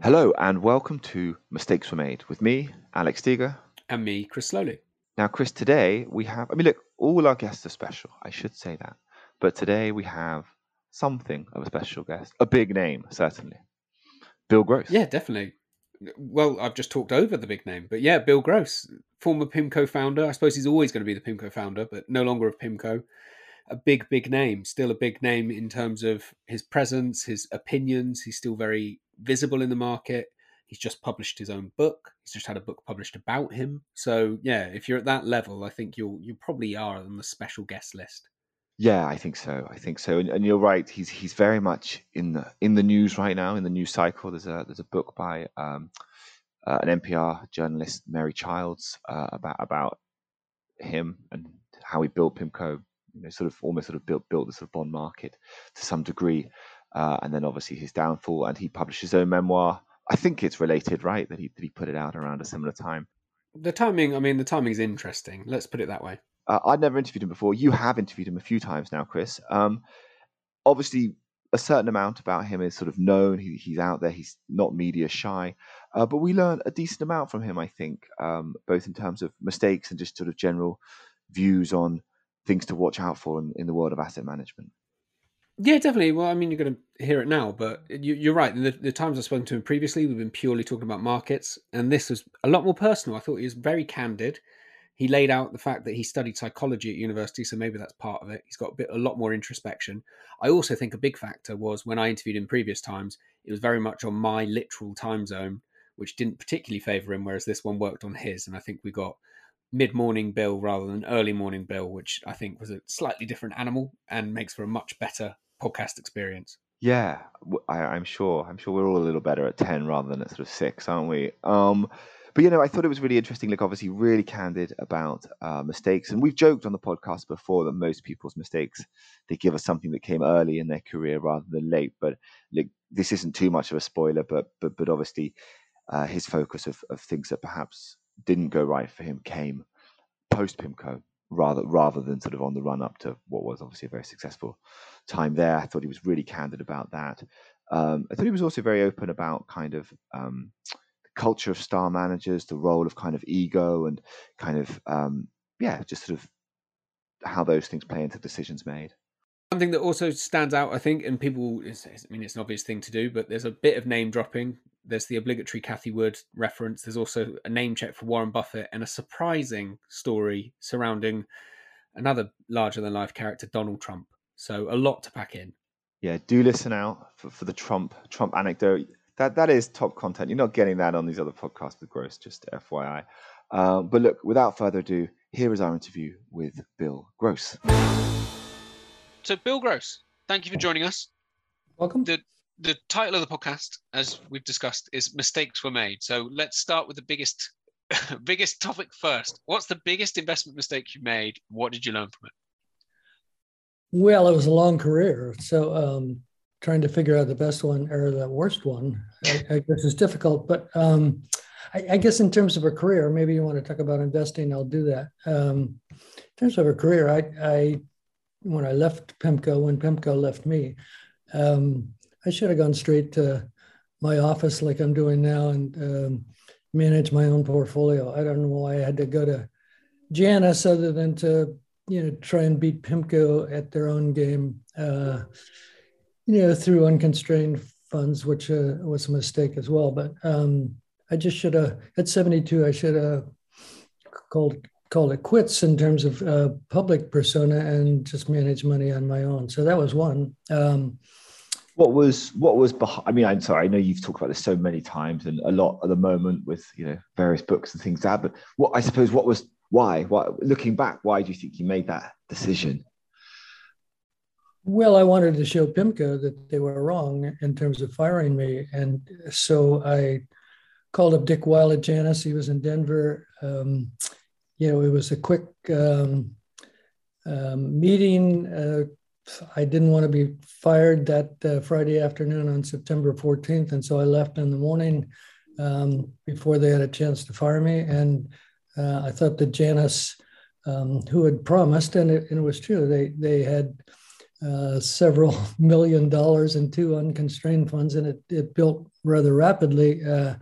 Hello and welcome to Mistakes Were Made with me, Alex Steger. And me, Chris Sloley. Now, Chris, today we have, I mean, look, all our guests are special. I should say that. But today we have something of a special guest, a big name, certainly. Bill Gross. Yeah, definitely. Well, I've just talked over the big name, but yeah, Bill Gross, former PIMCO founder. I suppose he's always going to be the PIMCO founder, but no longer of PIMCO. A big, big name, still a big name in terms of his presence, his opinions. He's still very visible in the market. He's just published his own book. He's just had a book published about him. So yeah, if you're at that level, I think you'll you probably are on the special guest list. Yeah, I think so. I think so. And, and, you're right. He's he's very much in the in the news right now, in the news cycle. There's a there's a book by um, uh, an NPR journalist, Mary Childs, uh, about about him and how he built Pimco. You know, sort of almost sort of built built the sort of bond market to some degree, uh, and then obviously his downfall. And he published his own memoir. I think it's related, right? That he that he put it out around a similar time. The timing. I mean, the timing is interesting. Let's put it that way. Uh, I'd never interviewed him before. You have interviewed him a few times now, Chris. Um, obviously, a certain amount about him is sort of known. He, he's out there. He's not media shy, uh, but we learned a decent amount from him. I think, um, both in terms of mistakes and just sort of general views on things to watch out for in, in the world of asset management. Yeah, definitely. Well, I mean, you're going to hear it now, but you, are right. The, the, times I've spoken to him previously, we've been purely talking about markets, and this was a lot more personal. I thought he was very candid he laid out the fact that he studied psychology at university, so maybe that's part of it. He's got a bit, a lot more introspection. I also think a big factor was when I interviewed him previous times, it was very much on my literal time zone, which didn't particularly favour him, whereas this one worked on his. And I think we got mid morning Bill rather than early morning Bill, which I think was a slightly different animal and makes for a much better podcast experience. Yeah, I, am sure. I'm sure we're all a little better at ten rather than at sort of six, aren't we? Um, but you know, I thought it was really interesting. Like, obviously, really candid about uh, mistakes, and we've joked on the podcast before that most people's mistakes they give us something that came early in their career rather than late. But like, this isn't too much of a spoiler, but but but obviously, uh, his focus of of things that perhaps didn't go right for him came post Pimco rather rather than sort of on the run up to what was obviously a very successful time there. I thought he was really candid about that. Um, I thought he was also very open about kind of um, culture of star managers, the role of kind of ego and kind of um, yeah, just sort of how those things play into decisions made. Something that also stands out, I think, and people, I mean, it's an obvious thing to do, but there's a bit of name dropping. There's the obligatory Cathie Wood reference. There's also a name check for Warren Buffett and a surprising story surrounding another larger than life character, Donald Trump. So a lot to pack in. Yeah, do listen out for, for the Trump Trump anecdote that that is top content. You're not getting that on these other podcasts with Gross, just FYI. Uh, but look, without further ado, here is our interview with Bill Gross. So, Bill Gross, thank you for joining us. Welcome. The the title of the podcast, as we've discussed, is "Mistakes Were Made." So, let's start with the biggest biggest topic first. What's the biggest investment mistake you made? What did you learn from it? Well, it was a long career. So, um, trying to figure out the best one or the worst one, I, I guess is difficult. But um, I, I, guess in terms of a career, maybe you want to talk about investing. I'll do that. Um, in terms of a career, I, I when I left PIMCO, when PIMCO left me, um, I should have gone straight to my office like I'm doing now and um, manage my own portfolio. I don't know why I had to go to Janus other than to you know try and beat PIMCO at their own game. Uh, you know, through unconstrained funds, which uh, was a mistake as well. But um, I just should have at 72. I should have called called it quits in terms of uh, public persona and just manage money on my own. So that was one. Um, what was what was behind? I mean, I'm sorry. I know you've talked about this so many times and a lot at the moment with you know various books and things like that. But what I suppose what was why? Why looking back, why do you think you made that decision? Well, I wanted to show PIMCO that they were wrong in terms of firing me. And so I called up Dick Weil at. He was in Denver. Um, you know, it was a quick um, um, meeting. Uh, I didn't want to be fired that uh, Friday afternoon on September 14th. And so I left in the morning um, before they had a chance to fire me. And uh, I thought that Janus, um, who had promised, and it, and it was true, they, they had uh, several million dollars in two unconstrained funds, and it, it built rather rapidly. Uh,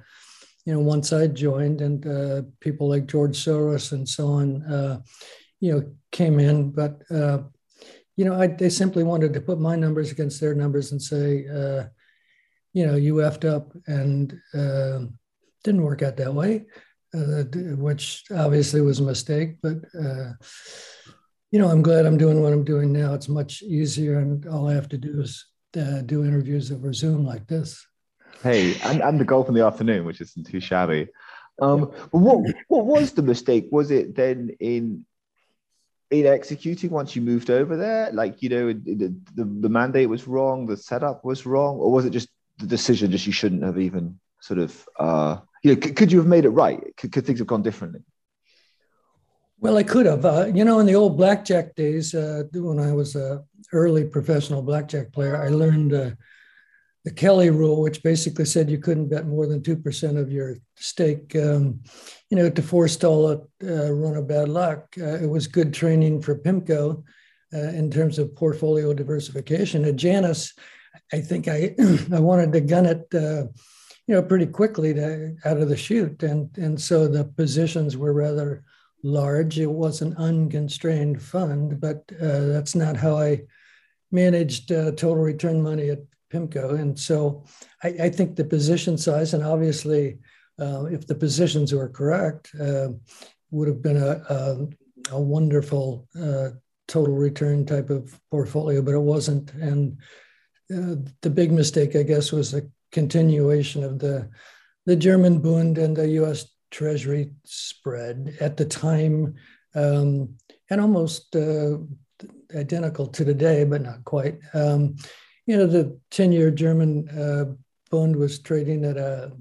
you know, once I joined, and uh, people like George Soros and so on, uh, you know, came in, but you know, I, they simply wanted to put my numbers against their numbers and say, uh, you know, you effed up, and didn't work out that way, which obviously was a mistake, but you know, I'm glad I'm doing what I'm doing now. It's much easier, and all I have to do is uh, do interviews over Zoom like this. Hey, and, and the golf in the afternoon, which isn't too shabby. Um, what what was the mistake? Was it then in in executing once you moved over there? Like you know, the, the, the mandate was wrong, the setup was wrong, or was it just the decision just you shouldn't have even sort of uh, you know, could, could you have made it right? Could, could things have gone differently? Well, I could have. Uh, you know, in the old blackjack days, uh, when I was a early professional blackjack player, I learned uh, the Kelly rule, which basically said you couldn't bet more than two percent of your stake. Um, you know, to forestall a uh, run of bad luck. Uh, it was good training for PIMCO uh, in terms of portfolio diversification. At Janus, I think I I wanted to gun it. you know, pretty quickly to, out of the chute, and and so the positions were rather large. It was an unconstrained fund, but uh, that's not how I managed uh, total return money at PIMCO. And so I, I think the position size, and obviously, uh, if the positions were correct, uh, would have been a, a, a wonderful uh, total return type of portfolio, but it wasn't. And uh, the big mistake, I guess, was the continuation of the the German Bund and the U.S. Treasury spread at the time, um, and almost uh, identical to today, but not quite. Um, you know, the 10 year German uh, bond was trading at a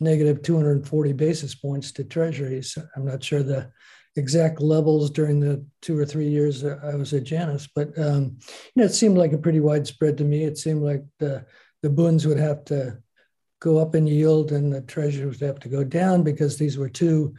negative 240 basis points to treasuries. I'm not sure the exact levels during the two or three years I was at Janus, but um, you know, it seemed like a pretty widespread to me. It seemed like the the bunds would have to go up in yield and the treasuries would have to go down because these were two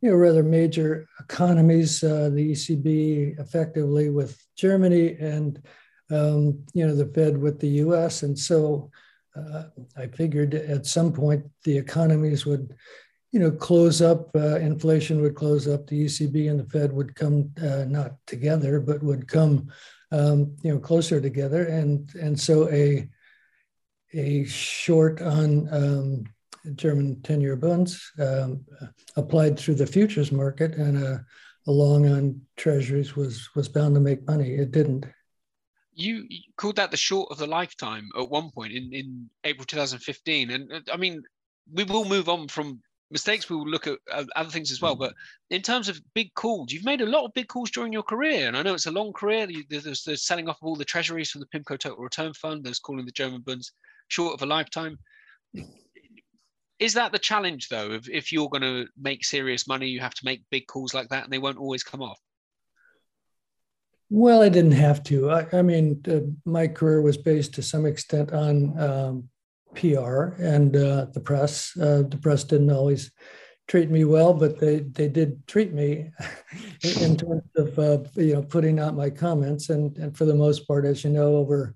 you know, rather major economies, uh, the ECB effectively with Germany and, um, you know, the Fed with the US. And so uh, I figured at some point the economies would, you know, close up, uh, inflation would close up, the ECB and the Fed would come uh, not together, but would come, um, you know, closer together. And, and so a, a short on um, German 10 year bonds um, applied through the futures market, and a, a, long on treasuries was, was bound to make money. It didn't. You, called that the short of the lifetime at one point in, in April 2015. And uh, I mean, we will move on from mistakes we will look at uh, other things as well but in terms of big calls you've made a lot of big calls during your career and i know it's a long career there's the selling off of all the treasuries from the pimco total return fund there's calling the german bunds short of a lifetime. Is that the challenge though? If, if you're going to make serious money, you have to make big calls like that and they won't always come off. Well, I didn't have to. I, I mean, uh, my career was based to some extent on um, PR and uh, the press. Uh, the press didn't always treat me well, but they they did treat me in terms of uh, you know putting out my comments. And and for the most part, as you know, over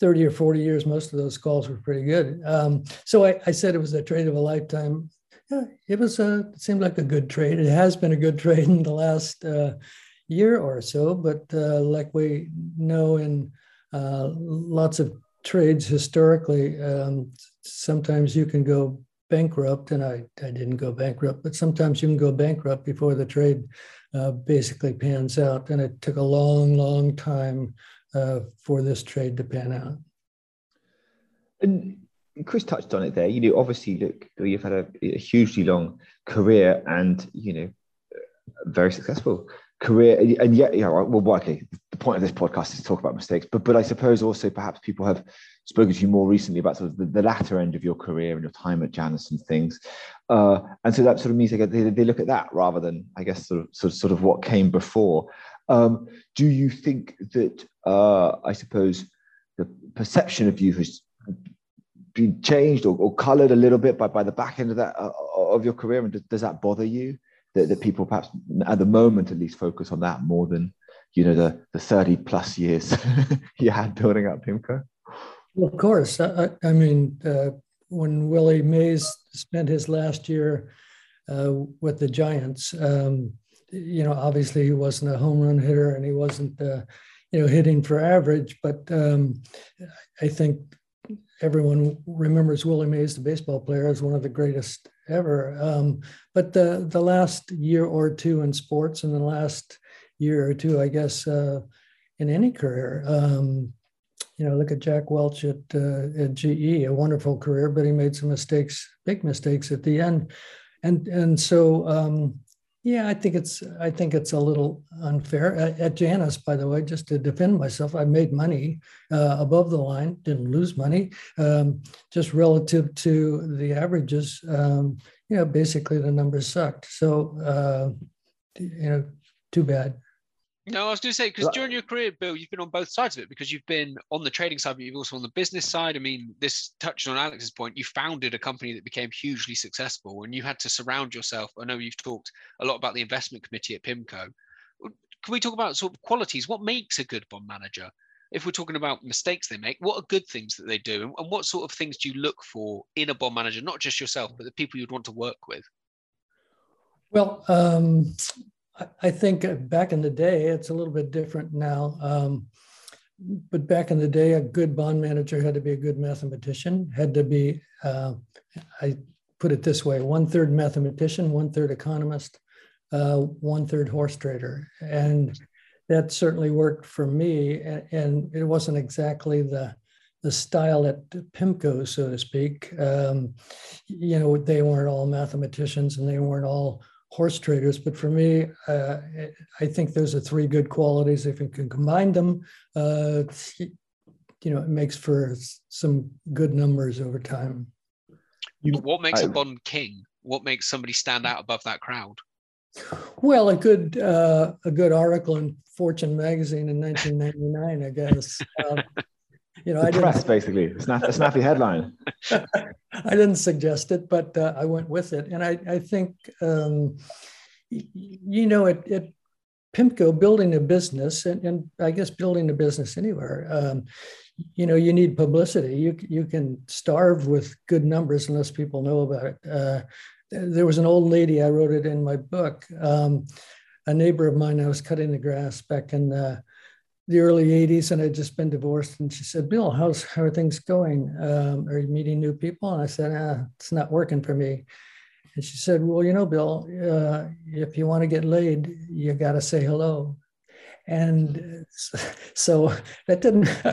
30 or 40 years, most of those calls were pretty good. Um, so I, I, said it was a trade of a lifetime. Yeah, it was a, it seemed like a good trade. It has been a good trade in the last uh, year or so, but uh, like we know in uh, lots of trades historically, um, sometimes you can go bankrupt, and I, I didn't go bankrupt, but sometimes you can go bankrupt before the trade uh, basically pans out. And it took a long, long time uh, for this trade to pan out. And Chris touched on it there. You know, obviously, look, you've had a, a hugely long career and you know, very successful career. And yet, yeah, well, okay. The point of this podcast is to talk about mistakes, but but I suppose also perhaps people have spoken to you more recently about sort of the, the latter end of your career and your time at Janus and things. Uh, and so that sort of means they, they, they look at that rather than, I guess, sort of sort of, sort of what came before. Um, do you think that, uh, I suppose, the perception of you has been changed or, or colored a little bit by, by the back end of that uh, of your career? And does, does that bother you that, that people perhaps at the moment at least focus on that more than you know the the 30 plus years you had building up PIMCO? Well, of course. I, I mean, uh, when Willie Mays spent his last year uh, with the Giants, um, you know, obviously he wasn't a home run hitter and he wasn't, uh, you know, hitting for average. But um, I think everyone remembers Willie Mays, the baseball player, as one of the greatest ever. Um, but the the last year or two in sports, and the last year or two, I guess, uh, in any career. Um, you know, look at Jack Welch at uh, at GE, a wonderful career, but he made some mistakes, big mistakes at the end, and and so um, yeah, I think it's I think it's a little unfair. At, at Janus, by the way, just to defend myself, I made money uh, above the line, didn't lose money, um, just relative to the averages. Um, you know, basically the numbers sucked. So uh, you know, too bad. No, I was going to say because during your career, Bill, you've been on both sides of it because you've been on the trading side, but you've also on the business side. I mean, this touched on Alex's point. You founded a company that became hugely successful, and you had to surround yourself. I know you've talked a lot about the investment committee at PIMCO. Can we talk about sort of qualities? What makes a good bond manager? If we're talking about mistakes they make, what are good things that they do, and what sort of things do you look for in a bond manager? Not just yourself, but the people you'd want to work with. Well, um, I think back in the day, it's a little bit different now. Um, but back in the day, a good bond manager had to be a good mathematician, had to be, uh, I put it this way one third mathematician, one third economist, uh, one third horse trader. And that certainly worked for me. And it wasn't exactly the the style at PIMCO, so to speak. Um, you know, they weren't all mathematicians and they weren't all horse traders. But for me, uh, I think those are three good qualities. If you can combine them, uh, you know, it makes for some good numbers over time. You, what makes I, a Bond king? What makes somebody stand out above that crowd? Well, a good uh, a good article in Fortune magazine in 1999, I guess. Um, you know, the I press didn't, basically a, snap, a snappy headline. I didn't suggest it, but uh, I went with it, and I, I think um, you know, at, at PIMCO, building a business, and, and, I guess building a business anywhere, um, you know, you need publicity. You you can starve with good numbers unless people know about it. Uh, there was an old lady. I wrote it in my book. Um, a neighbor of mine. I was cutting the grass back in. Uh, the early 80s and I'd just been divorced. And she said, Bill, how's, how are things going? Um, are you meeting new people? And I said, ah, it's not working for me. And she said, well, you know, Bill, uh, if you want to get laid, you got to say hello. And so that didn't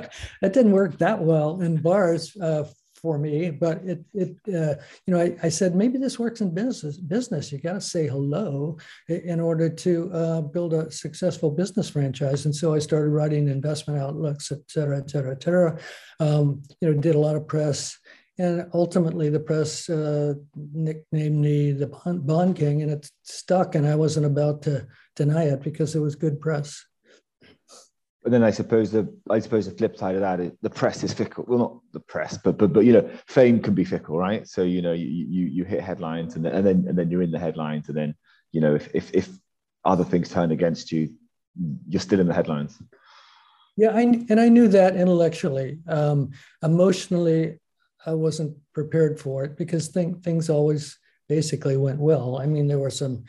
that didn't work that well in bars uh, for me, but it, it uh, you know, I, I, said, maybe this works in business. Business, you got to say hello in order to uh, build a successful business franchise. And so I started writing investment outlooks, et cetera, et cetera, et cetera. Um, you know, did a lot of press. And ultimately, the press uh, nicknamed me the Bond King, and it stuck. And I wasn't about to deny it because it was good press. But then I suppose the I suppose the flip side of that is the press is fickle. Well, not the press, but but but you know, fame can be fickle, right? So you know, you you, you hit headlines and then and then and then you're in the headlines, and then you know, if if if other things turn against you, you're still in the headlines. Yeah, I, and I knew that intellectually. Um, emotionally, I wasn't prepared for it because th- things always basically went well. I mean, there were some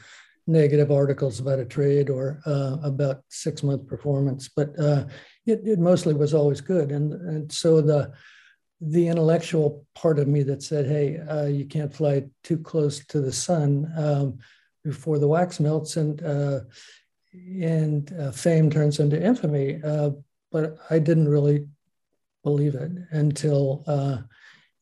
negative articles about a trade or uh, about six month performance, but uh, it, it, mostly was always good. And, and so the the intellectual part of me that said, "Hey, uh, you can't fly too close to the sun um, before the wax melts," and uh, and uh, fame turns into infamy. Uh, but I didn't really believe it until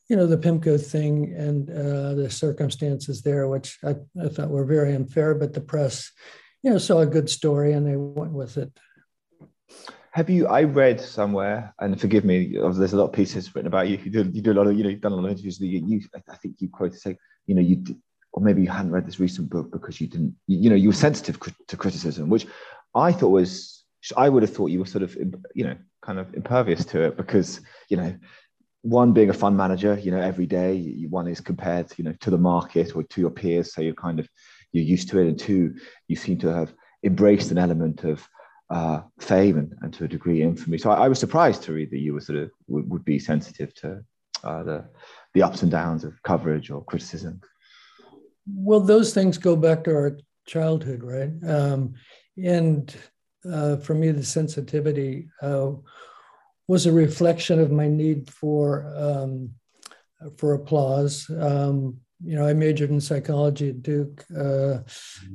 you know, the PIMCO thing and uh, the circumstances there, which I, I, thought were very unfair, but the press, you know, saw a good story and they went with it. Have you? I read somewhere, and forgive me, there's a lot of pieces written about you. You do, you do a lot of, you know, you've done a lot of interviews. You, you I think you quoted say, you know, you, or maybe you hadn't read this recent book because you didn't, you, you know, you were sensitive to criticism, which I thought was, I would have thought you were sort of, you know, kind of impervious to it because, you know, one being a fund manager you know every day one is compared you know to the market or to your peers so you're kind of you're used to it and two you seem to have embraced an element of uh, fame and, and to a degree infamy. So I, I, was surprised to read that you were sort of would, would be sensitive to uh, the the ups and downs of coverage or criticism. Well, those things go back to our childhood, right? Um, and uh, for me, the sensitivity uh, was a reflection of my need for um, for applause. Um, you know, I majored in psychology at Duke. Uh,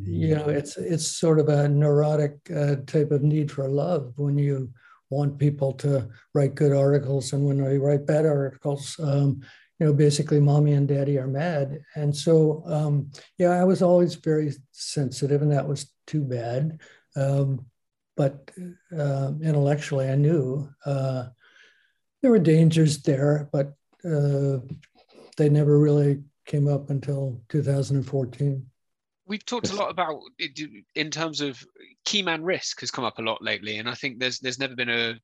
you know, it's it's sort of a neurotic uh, type of need for love when you want people to write good articles, and when they write bad articles, um, you know, basically, mommy and daddy are mad. And so, um, yeah, I was always very sensitive, and that was too bad. Um, but uh, intellectually, I knew uh, there were dangers there, but uh, they never really came up until 2014. We've talked a lot about in terms of key man risk has come up a lot lately, and I think there's there's never been a,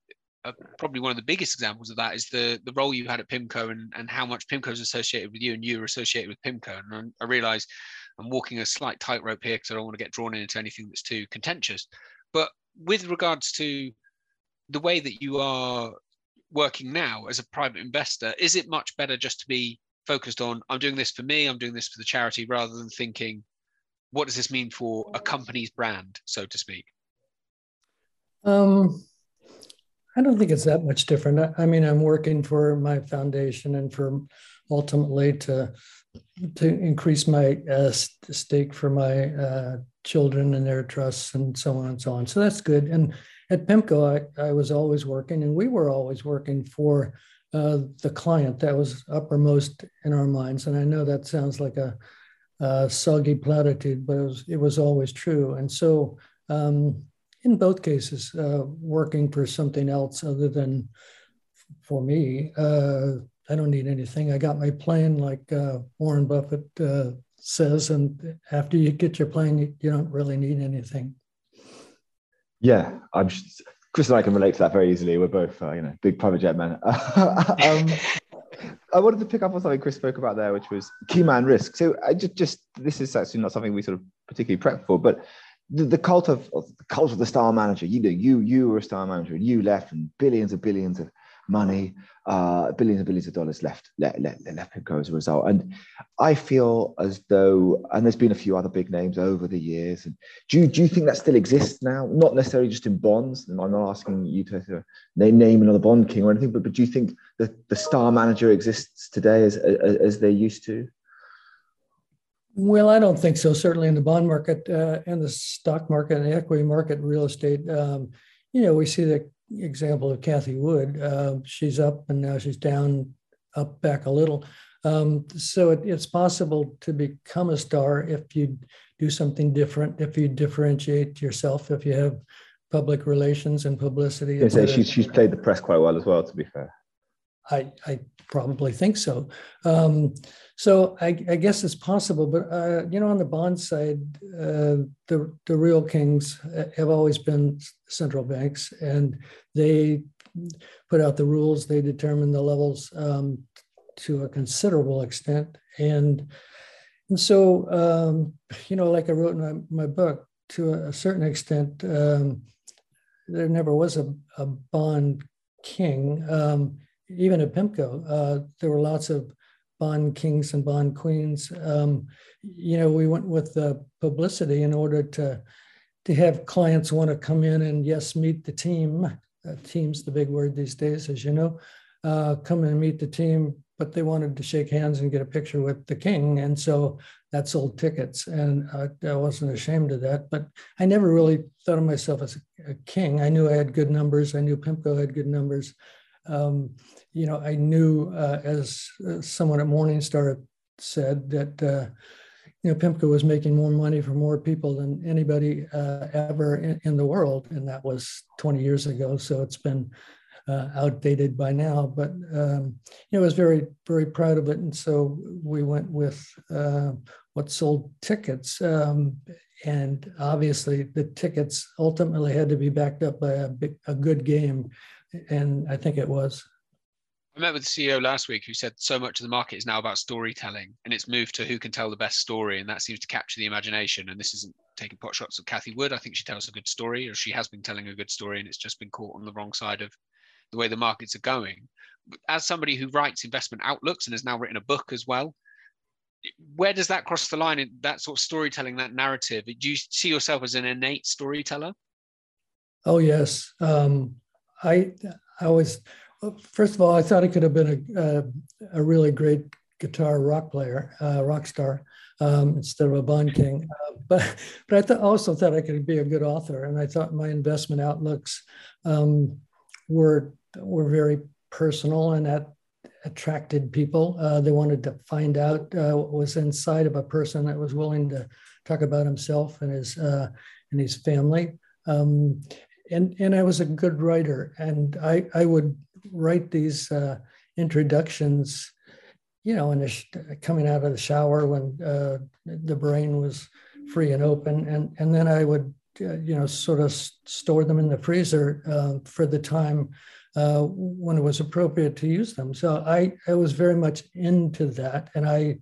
a probably one of the biggest examples of that is the the role you had at Pimco and and how much Pimco is associated with you and you are associated with Pimco. And I, I realise I'm walking a slight tightrope here because I don't want to get drawn into anything that's too contentious. But with regards to the way that you are working now as a private investor, is it much better just to be focused on I'm doing this for me, I'm doing this for the charity, rather than thinking, what does this mean for a company's brand, so to speak? Um, I don't think it's that much different. I, I mean, I'm working for my foundation and for ultimately to to increase my uh, stake for my uh, children and their trusts and so on and so on. So that's good. And at PIMCO, I, I was always working, and we were always working for uh, the client that was uppermost in our minds. And I know that sounds like a, a soggy platitude, but it was, it was always true. And so, um, in both cases, uh, working for something else other than for me, uh, I don't need anything. I got my plane, like uh, Warren Buffett uh, says, and after you get your plane, you, you don't really need anything. Yeah, I'm Chris and I can relate to that very easily. We're both, uh, you know, big private jet men. um, I wanted to pick up on something Chris spoke about there, which was key man risk. So I just, just this is actually not something we sort of particularly prep for, but the, the cult of, of, the cult of the star manager. You know, you you were a star manager, and you left, and billions and billions of money, uh, billions and billions of dollars left, left, left, left PIMCO as a result. And I feel as though, and there's been a few other big names over the years. And do you, do you think that still exists now? Not necessarily just in bonds. And I'm not asking you to, to name, name another bond king or anything, but, but do you think that the star manager exists today as, as, as they used to? Well, I don't think so. Certainly in the bond market uh, and the stock market and the equity market, real estate, um, you know, we see the example of Cathie Wood. Uh, she's up and now she's down, up back a little. Um, so it, it's possible to become a star if you do something different, if you differentiate yourself, if you have public relations and publicity. Yeah, she's, she's played the press quite well as well, to be fair. I, I probably think so. Um, so I, I, guess it's possible, but uh, you know, on the bond side, uh, the the real kings have always been central banks, and they put out the rules. They determine the levels um, to a considerable extent, and and so um, you know, like I wrote in my, my book, to a, certain extent, um, there never was a, a bond king. Um, even at PIMCO, uh, there were lots of bond kings and bond queens. Um, you know, we went with the publicity in order to to have clients want to come in and yes, meet the team. Uh, team's the big word these days, as you know. Uh, come and meet the team, but they wanted to shake hands and get a picture with the king, and so that sold tickets. And uh, I wasn't ashamed of that, but I never really thought of myself as a, a king. I knew I had good numbers. I knew PIMCO had good numbers. Um, you know, I knew uh, as uh, someone at Morningstar said that uh, you know PIMCO was making more money for more people than anybody uh, ever in, in, the world, and that was 20 years ago. So it's been uh, outdated by now. But um, you know, I was very very proud of it, and so we went with uh, what sold tickets. Um, and obviously, the tickets ultimately had to be backed up by a, a good game and I think it was. I met with the CEO last week who said so much of the market is now about storytelling and it's moved to who can tell the best story and that seems to capture the imagination and this isn't taking pot shots at Cathie Wood. I think she tells a good story, or she has been telling a good story, and it's just been caught on the wrong side of the way the markets are going. As somebody who writes investment outlooks and has now written a book as well, where does that cross the line in that sort of storytelling, that narrative? Do you see yourself as an innate storyteller? Oh yes, um, I I always first of all I thought I could have been a a, a really great guitar rock player, uh, rock star, um, instead of a Bond King. Uh, but but I th- also thought I could be a good author, and I thought my investment outlooks um, were were very personal and that attracted people. Uh, they wanted to find out uh, what was inside of a person that was willing to talk about himself and his uh, and his family. Um, and and I was a good writer, and I I would write these uh, introductions you know, in the coming out of the shower when uh, the brain was free and open, and and then I would, uh, you know, sort of store them in the freezer uh, for the time uh, when it was appropriate to use them. So I I was very much into that, and I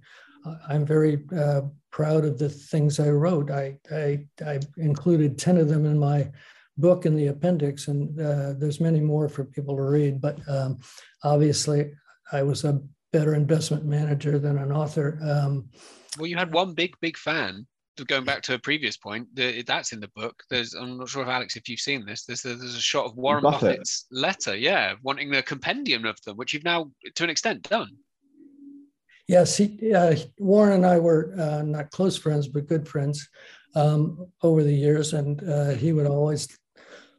I'm very uh, proud of the things I wrote. I I, I included ten of them in my book in the appendix, and uh, there's many more for people to read. But um, obviously, I was a better investment manager than an author. Um, well, you had one big, big fan. Going back to a previous point, the, that's in the book. There's, I'm not sure if Alex, if you've seen this. There's, there's a shot of Warren Buffett. Buffett's letter, yeah, wanting the compendium of them, which you've now, to an extent, done. Yes, he, uh, Warren and I were uh, not close friends, but good friends um, over the years, and uh, he would always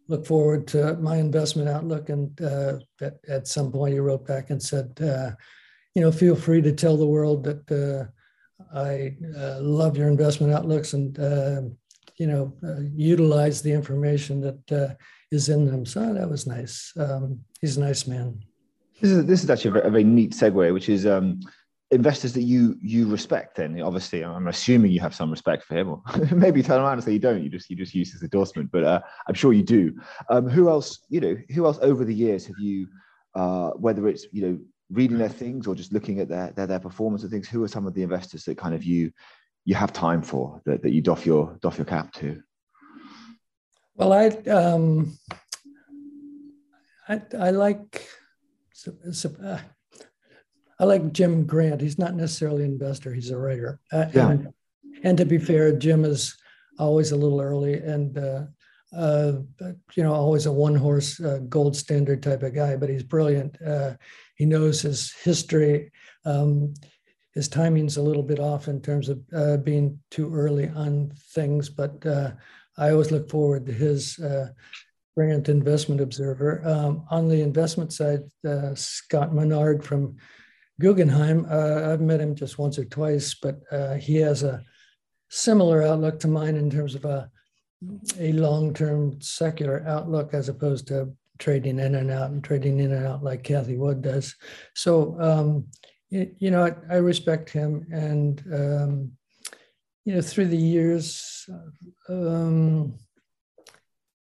look forward to my investment outlook. And uh, at, at, some point, he wrote back and said, uh, you know, feel free to tell the world that uh, I uh, love your investment outlooks and, uh, you know, uh, utilize the information that uh, is in them. So that was nice. Um, he's a nice man. This is, this is actually a very, a very neat segue, which is um, investors that you you respect. Then obviously, I'm assuming you have some respect for him, or maybe turn around and say you don't. You just you just use his endorsement, but uh, I'm sure you do. Um, who else? You know, who else over the years have you? Uh, whether it's you know reading their things or just looking at their, their their performance and things who are some of the investors that kind of you you have time for that, that you doff your doff your cap to well i um i, I like uh, i like jim grant he's not necessarily an investor he's a writer uh, yeah. and, and to be fair jim is always a little early and uh, uh, you know, always a one horse uh, gold standard type of guy, but he's brilliant. Uh, he knows his history. Um, his timing's a little bit off in terms of uh, being too early on things, but uh, I always look forward to his uh, brilliant investment observer. Um, on the investment side, Scott Minerd from Guggenheim, I've met him just once or twice, but he has a similar outlook to mine in terms of a a long-term secular outlook as opposed to trading in and out and trading in and out like Cathie Wood does. So, um, you, you, know, I, I, respect him. And, um, you know, through the years, um,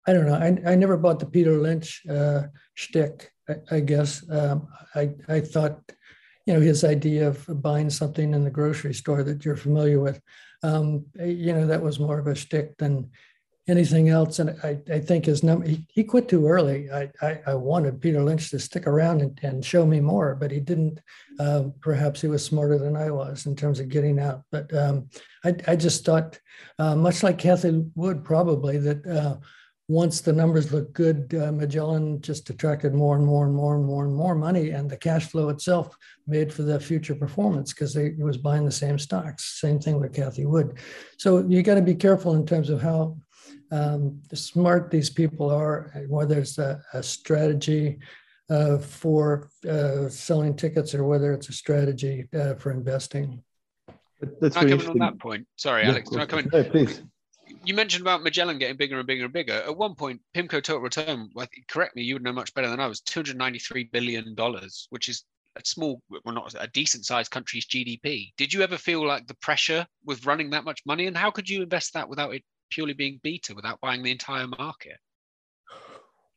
I don't know, I, I never bought the Peter Lynch uh, shtick, I, I guess. Um, I, I thought, you know, his idea of buying something in the grocery store that you're familiar with, um, you know, that was more of a shtick than anything else. And I, I think his number, he, he, quit too early. I, I, I, wanted Peter Lynch to stick around and, and show me more, but he didn't. Uh, perhaps he was smarter than I was in terms of getting out. But um, I, I, just thought, uh, much like Cathie Wood, probably, that uh, once the numbers looked good, uh, Magellan just attracted more and more and more and more and more money, and the cash flow itself made for the future performance because he was buying the same stocks. Same thing with Cathie Wood. So you got to be careful in terms of how um, smart these people are, whether it's a, a strategy uh, for uh, selling tickets or whether it's a strategy uh, for investing. That's can I come in on that point? Sorry, yeah, Alex. Can I come in? No, please. You mentioned about Magellan getting bigger and bigger and bigger. At one point, PIMCO total return, correct me, you would know much better than I was, $293 billion, which is a small, well, not a decent sized country's GDP. Did you ever feel like the pressure with running that much money? And how could you invest that without it purely being beta without buying the entire market?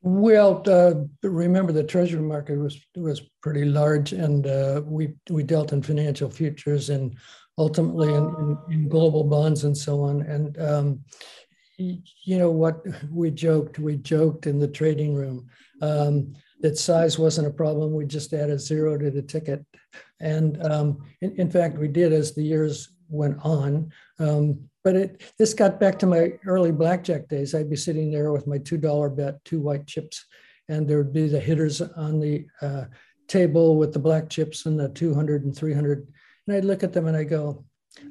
Well, uh, remember the treasury market was was pretty large, and uh, we we dealt in financial futures and ultimately in, in, in global bonds and so on. And um, you know what we joked we joked in the trading room um, that size wasn't a problem. We just added zero to the ticket, and um, in, in, fact we did as the years went on. But it this got back to my early blackjack days. I'd be sitting there with my two dollar bet, two white chips, and there would be the hitters on the uh, table with the black chips and the 200 and 300. And I'd look at them and I go,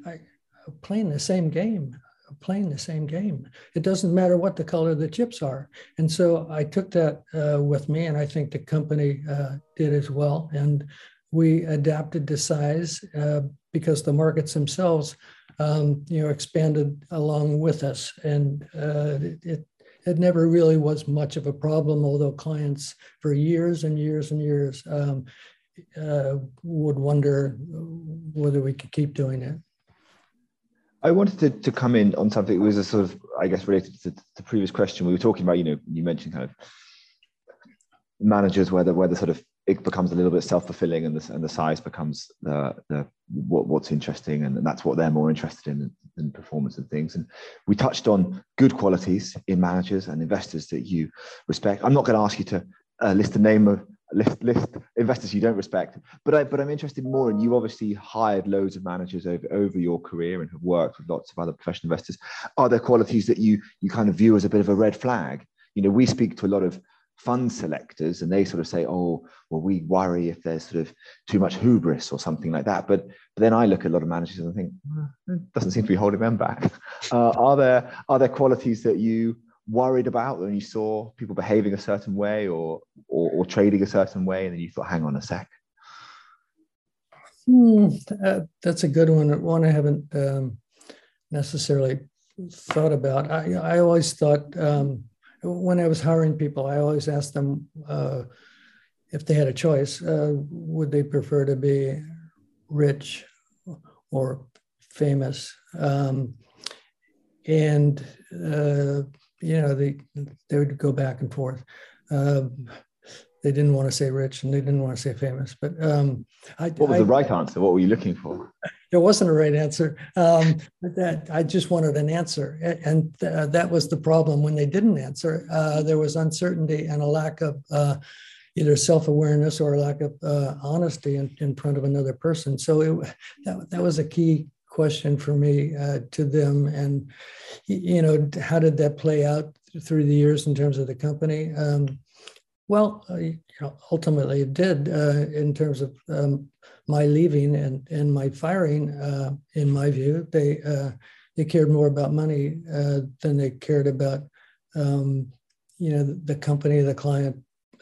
I, am playing the same game, I'm playing the same game. It doesn't matter what the color the chips are. And so I took that uh, with me, and I think the company uh, did as well. And we adapted to size uh, because the markets themselves um, you know, expanded along with us. And uh, it, it never really was much of a problem, although clients for years and years and years um, uh, would wonder whether we could keep doing it. I wanted to, to come in on something that was a sort of, I guess, related to the previous question. We were talking about, you know, you mentioned kind of managers, where the where the sort of it becomes a little bit self-fulfilling and the, and the size becomes the, the what, what's interesting and, and that's what they're more interested in than performance and things. And we touched on good qualities in managers and investors that you respect. I'm not going to ask you to uh, list the name of list list investors you don't respect but i but i'm interested more and you obviously hired loads of managers over over your career and have worked with lots of other professional investors. Are there qualities that you you kind of view as a bit of a red flag? You know we speak to a lot of fund selectors and they sort of say oh well we worry if there's sort of too much hubris or something like that. But, but then i look at a lot of managers and think it doesn't seem to be holding them back. Uh, are there are there qualities that you worried about when you saw people behaving a certain way or or, or trading a certain way and then you thought hang on a sec. Hmm, uh, that's a good one one i haven't um, necessarily thought about. I, I always thought um, when I was hiring people, I always asked them uh, if they had a choice, uh, would they prefer to be rich or famous? Um, and uh, you know, they they would go back and forth. Um, they didn't want to say rich and they didn't want to say famous. But um, I, what was I, the right answer? What were you looking for? There wasn't a right answer. Um, that I just wanted an answer, and th- that was the problem when they didn't answer. Uh, there was uncertainty and a lack of uh, either self-awareness or a lack of uh, honesty in, in front of another person. So it, that that was a key question for me uh, to them. And you know, how did that play out through the years in terms of the company? Um, well, uh, you know, ultimately it did uh, in terms of um, my leaving and, and my firing. Uh, in my view, they uh, they cared more about money uh, than they cared about um, you know the, company, the client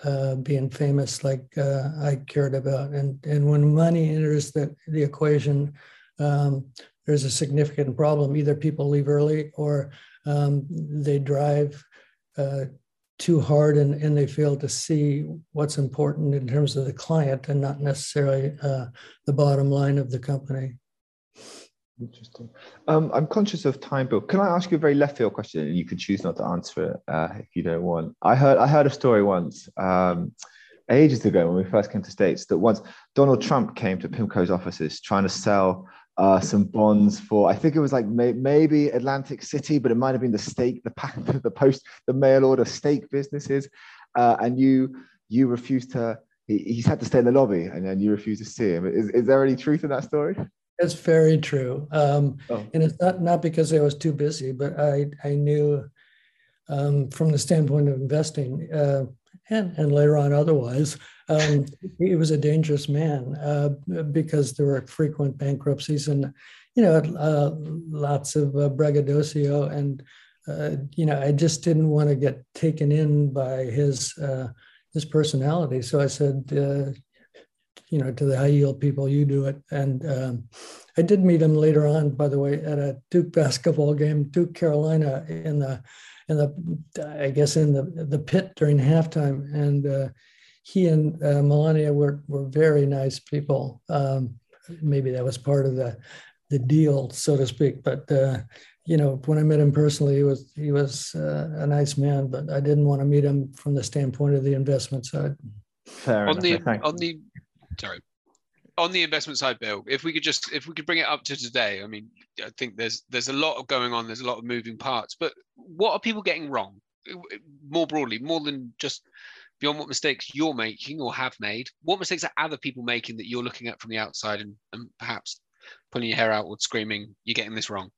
uh, being famous like I cared about. And and when money enters the the equation, um, there's a significant problem. Either people leave early or um, they drive too hard and, and they fail to see what's important in terms of the client and not necessarily uh, the bottom line of the company. Interesting. Um, I'm conscious of time, Bill. Can I ask you a very left field question, and you can choose not to answer it uh, if you don't want? I heard I heard a story once, um, ages ago when we first came to states, that once Donald Trump came to PIMCO's offices trying to sell uh, some bonds for I think it was like may, maybe Atlantic City, but it might have been the stake, the pack, the post, the mail order stake businesses, uh, and you you refused to. He, he's had to stay in the lobby, and then you refused to see him. Is, is there any truth in that story? It's very true, um, oh. and it's not not because I was too busy, but I I knew um, from the standpoint of investing. Uh, and, and later on otherwise, um, he was a dangerous man uh, because there were frequent bankruptcies and, you know, uh, lots of uh, braggadocio. And, uh, you know, I just didn't want to get taken in by his, uh, his personality. So I said, uh, you know, to the high yield people, you do it. And um, I did meet him later on, by the way, at a Duke basketball game, Duke Carolina in the in the I guess in the the pit during halftime, and uh, he and uh, Melania were were very nice people. Um, maybe that was part of the the deal, so to speak. But uh, you know, when I met him personally, he was he was uh, a nice man, but I didn't want to meet him from the standpoint of the investment side. Fair on enough. the on the sorry on the investment side, Bill, if we could just if we could bring it up to today, I mean, I think there's there's a lot of going on, there's a lot of moving parts. But what are people getting wrong, more broadly, more than just beyond what mistakes you're making or have made? What mistakes are other people making that you're looking at from the outside and, and perhaps pulling your hair out or screaming, "You're getting this wrong"?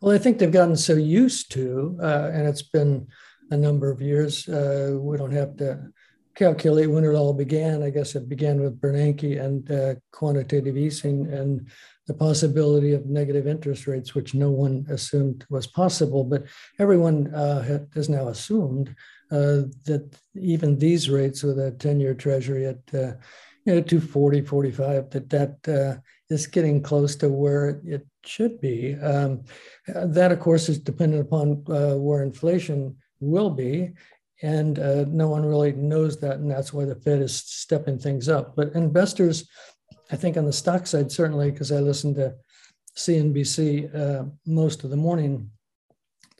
Well, I think they've gotten so used to, uh, and it's been a number of years. Uh, we don't have to calculate when it all began. I guess it began with Bernanke and uh, quantitative easing and the possibility of negative interest rates, which no one assumed was possible. But everyone uh, has now assumed uh, that even these rates with a 10 year treasury at uh, you know, 240, 45, that that uh, is getting close to where it should be. Um, that, of course, is dependent upon uh, where inflation will be and uh, no one really knows that, and that's why the Fed is stepping things up. But investors, I think on the stock side, certainly, because I listen to CNBC uh, most of the morning,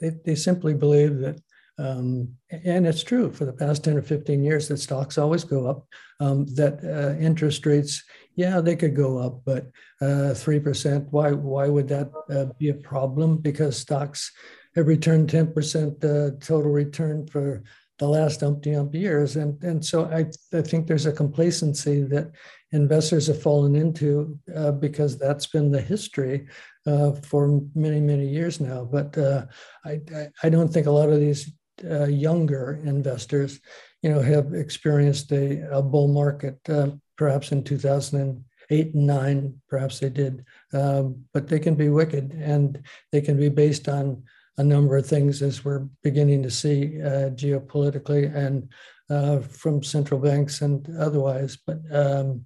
they, they simply believe that, um, and it's true for the past 10 or 15 years, that stocks always go up, um, that uh, interest rates, yeah, they could go up, but uh, 3%, why, why would that uh, be a problem? Because stocks have returned 10% uh, total return for the last umpty ump years. And, and so I, I think there's a complacency that investors have fallen into uh, because that's been the history uh, for many, many years now. But uh, I, I don't think a lot of these uh, younger investors, you know, have experienced a, a bull market, uh, perhaps in 2008 and nine, perhaps they did. Um, but they can be wicked and they can be based on a number of things as we're beginning to see uh, geopolitically and uh, from central banks and otherwise. But um,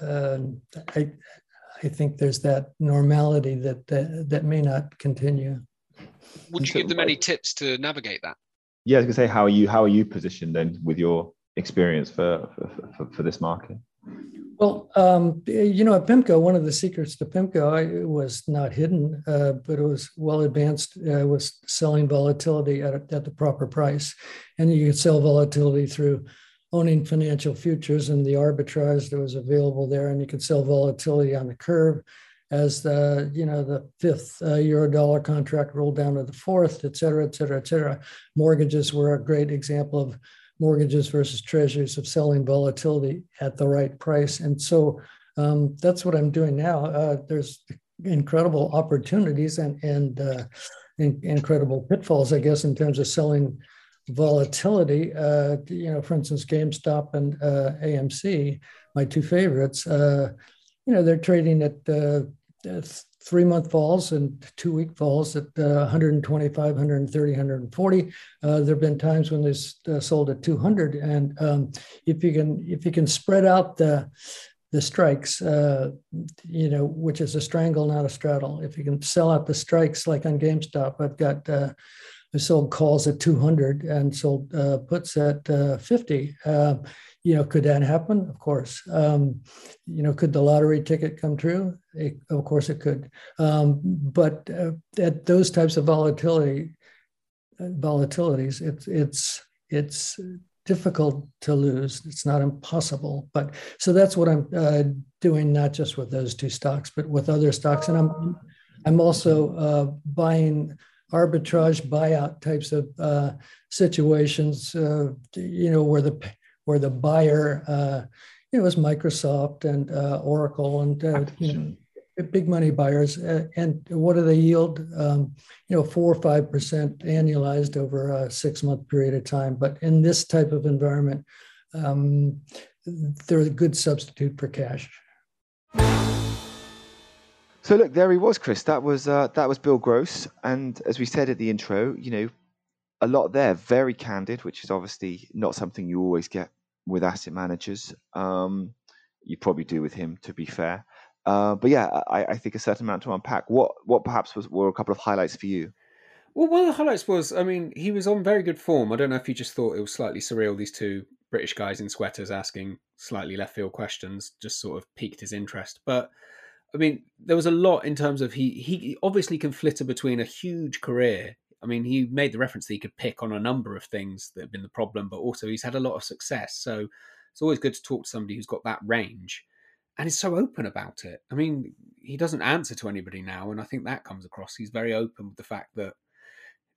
uh, I, I think there's that normality that, that, that may not continue. Would you give them any tips to navigate that? Yeah, I was gonna say, how are you? How are you positioned then with your experience for for, for, for this market? Well, um, you know, at PIMCO, one of the secrets to PIMCO I, was not hidden, uh, but it was well advanced. Uh, was selling volatility at, a, at the proper price, and you could sell volatility through owning financial futures and the arbitrage that was available there, and you could sell volatility on the curve as the you know the fifth uh, euro dollar contract rolled down to the fourth, et cetera, et cetera, et cetera. Mortgages were a great example of mortgages versus treasuries of selling volatility at the right price. And so um, that's what I'm doing now. Uh, there's incredible opportunities and, and uh, in, incredible pitfalls, I guess, in terms of selling volatility. Uh, you know, for instance, GameStop and uh, AMC, my two favorites, uh, you know, they're trading at uh, three month vols and two week vols at uh, 125, 130, 140. Uh, there have been times when they uh, sold at 200. And um, if you can if you can spread out the the strikes, uh, you know, which is a strangle, not a straddle. If you can sell out the strikes, like on GameStop, I've got uh, I sold calls at 200 and sold uh, puts at 50 you know, could that happen? Of course. Um, you know, could the lottery ticket come true? It, of course, it could. Um, but uh, at those types of volatility, uh, volatilities, it's it's it's difficult to lose. It's not impossible. But so that's what I'm uh, doing, not just with those two stocks, but with other stocks, and I'm I'm also uh, buying arbitrage buyout types of uh, situations. Uh, you know, where the where the buyer, uh, it was Microsoft and uh, Oracle and uh, you know, big money buyers. Uh, and what do they yield? Um, you know, four or five percent annualized over a six month period of time. But in this type of environment, um, they're a good substitute for cash. So look, there he was, Chris. That was uh, that was Bill Gross, and as we said at the intro, you know, a lot there, very candid, which is obviously not something you always get with asset managers. Um, you probably do with him, to be fair. Uh, but yeah, I, I, think a certain amount to unpack. What what perhaps was were a couple of highlights for you? Well, one of the highlights was, I mean, he was on very good form. I don't know if you just thought it was slightly surreal. These two British guys in sweaters asking slightly left field questions just sort of piqued his interest. But I mean, there was a lot in terms of he he obviously can flitter between a huge career. I mean, he made the reference that he could pick on a number of things that have been the problem, but also he's had a lot of success. So it's always good to talk to somebody who's got that range and is so open about it. I mean, he doesn't answer to anybody now, and I think that comes across. He's very open with the fact that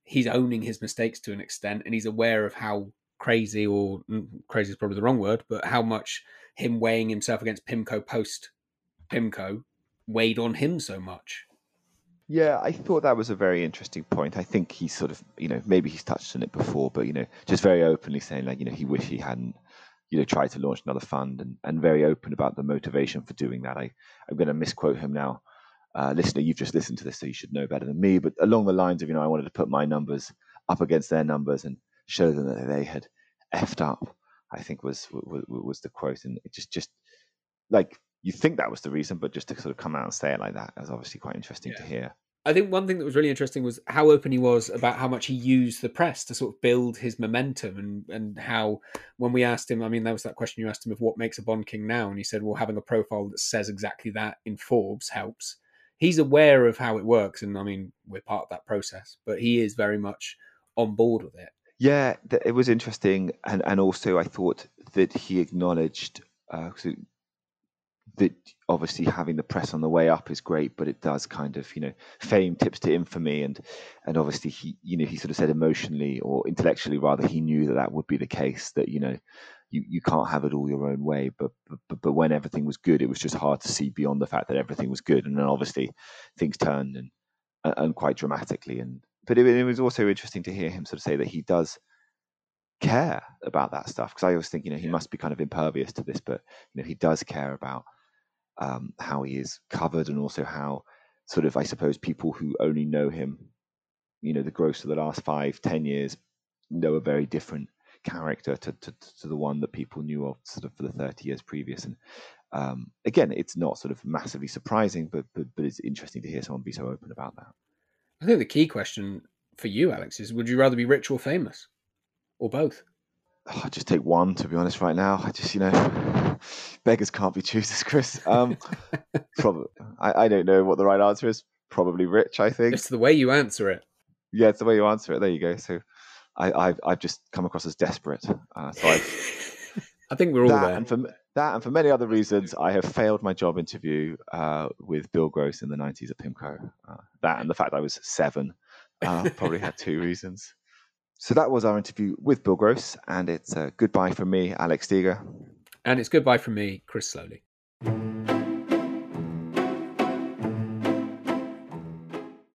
he's owning his mistakes to an extent, and he's aware of how crazy, or mm, crazy is probably the wrong word, but how much him weighing himself against Pimco post Pimco weighed on him so much. Yeah, I thought that was a very interesting point. I think he's sort of, you know, maybe he's touched on it before, but you know, just very openly saying like, you know, he wish he hadn't you know, tried to launch another fund and, and very open about the motivation for doing that. I, I'm going to misquote him now. Uh, listener, you've just listened to this, so you should know better than me. But along the lines of, you know, I wanted to put my numbers up against their numbers and show them that they had effed up. I think was was, was the quote, and it just just like you think that was the reason, but just to sort of come out and say it like that was obviously quite interesting yeah. to hear. I think one thing that was really interesting was how open he was about how much he used the press to sort of build his momentum and and how when we asked him, I mean, there was that question you asked him of what makes a Bond King now, and he said, well, having a profile that says exactly that in Forbes helps. He's aware of how it works, and I mean, we're part of that process, but he is very much on board with it. Yeah, it was interesting, and and also I thought that he acknowledged. Uh, that obviously having the press on the way up is great, but it does kind of, you know, fame tips to infamy, and and obviously he, you know, he sort of said emotionally or intellectually rather, he knew that that would be the case. That you know, you, you can't have it all your own way, but, but but when everything was good, it was just hard to see beyond the fact that everything was good, and then obviously things turned and and quite dramatically. And but it, it was also interesting to hear him sort of say that he does care about that stuff because I always think you know he must be kind of impervious to this, but you know he does care about um, how he is covered and also how sort of I suppose people who only know him, you know, the gross of the last five, ten years know a very different character to, to, to the one that people knew of sort of for the 30 years previous. And um, again, it's not sort of massively surprising, but, but but it's interesting to hear someone be so open about that. I think the key question for you, Alex, is would you rather be rich or famous, or both? Oh, I just take one, to be honest. Right now, I just you know, beggars can't be choosers, Chris. Um, probably, I, I don't know what the right answer is. Probably rich, I think. It's the way you answer it. Yeah, it's the way you answer it. There you go. So, I, I've I've just come across as desperate. Uh, so I've, I think we're all that, there. And for that, and for many other reasons, I have failed my job interview uh, with Bill Gross in the '90s at Pimco. Uh, that and the fact I was seven uh, probably had two reasons. So that was our interview with Bill Gross, and it's uh, goodbye from me, Alex Steger. And it's goodbye from me, Chris Sloley.